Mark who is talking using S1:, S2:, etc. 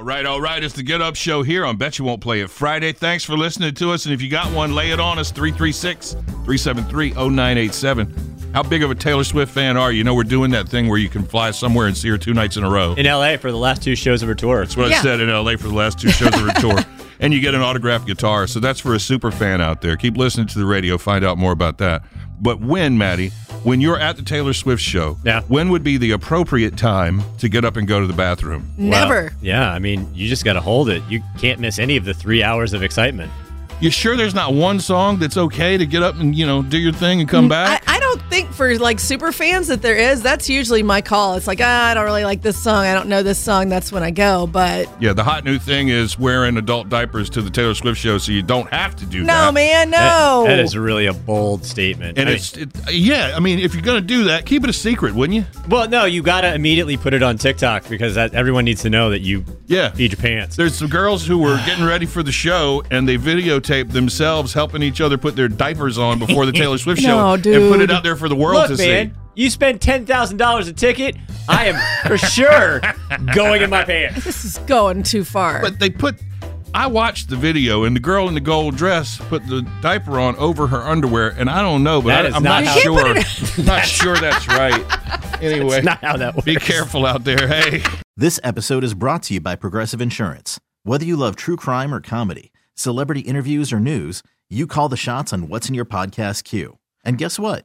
S1: All right, all right. It's the Get Up Show here on Bet You Won't Play It Friday. Thanks for listening to us. And if you got one, lay it on us 336 373 0987. How big of a Taylor Swift fan are you? You know, we're doing that thing where you can fly somewhere and see her two nights in a row.
S2: in LA for the last two shows of her tour.
S1: That's what I said in LA for the last two shows of her tour. And you get an autographed guitar. So that's for a super fan out there. Keep listening to the radio, find out more about that. But when, Maddie, when you're at the Taylor Swift show,
S2: Yeah.
S1: when would be the appropriate time to get up and go to the bathroom?
S3: Never.
S2: Well, yeah, I mean, you just got to hold it. You can't miss any of the three hours of excitement.
S1: You sure there's not one song that's okay to get up and, you know, do your thing and come
S3: mm,
S1: back?
S3: I don't think for like super fans that there is. That's usually my call. It's like, ah, I don't really like this song. I don't know this song. That's when I go. But
S1: yeah, the hot new thing is wearing adult diapers to the Taylor Swift show so you don't have to do that.
S3: no, man, no.
S2: That- that is really a bold statement.
S1: And
S2: I mean,
S1: it's, it, yeah, I mean, if you're going to do that, keep it a secret, wouldn't you?
S2: well, no, you got to immediately put it on TikTok because that, everyone needs to know that you
S1: Yeah.
S2: feed your pants.
S1: There's some girls who were getting ready for the show and they videotaped themselves helping each other put their diapers on before the Taylor Swift show
S3: No,
S1: and put it
S3: dude.
S1: Out there for the world
S2: Look,
S1: to
S2: man,
S1: see.
S2: you spend ten thousand dollars a ticket. I am for sure going in my pants.
S3: this is going too far.
S1: But they put. I watched the video, and the girl in the gold dress put the diaper on over her underwear, and I don't know, but I, I'm
S2: not
S1: not,
S2: how-
S3: You can't
S1: sure. not sure that's right. Anyway,
S2: It's not how that works.
S1: be careful out there. Hey,
S4: This episode is brought to you by Progressive Insurance. Whether you love true crime or comedy, celebrity interviews or news, you call the shots on what's in your podcast queue. And guess what?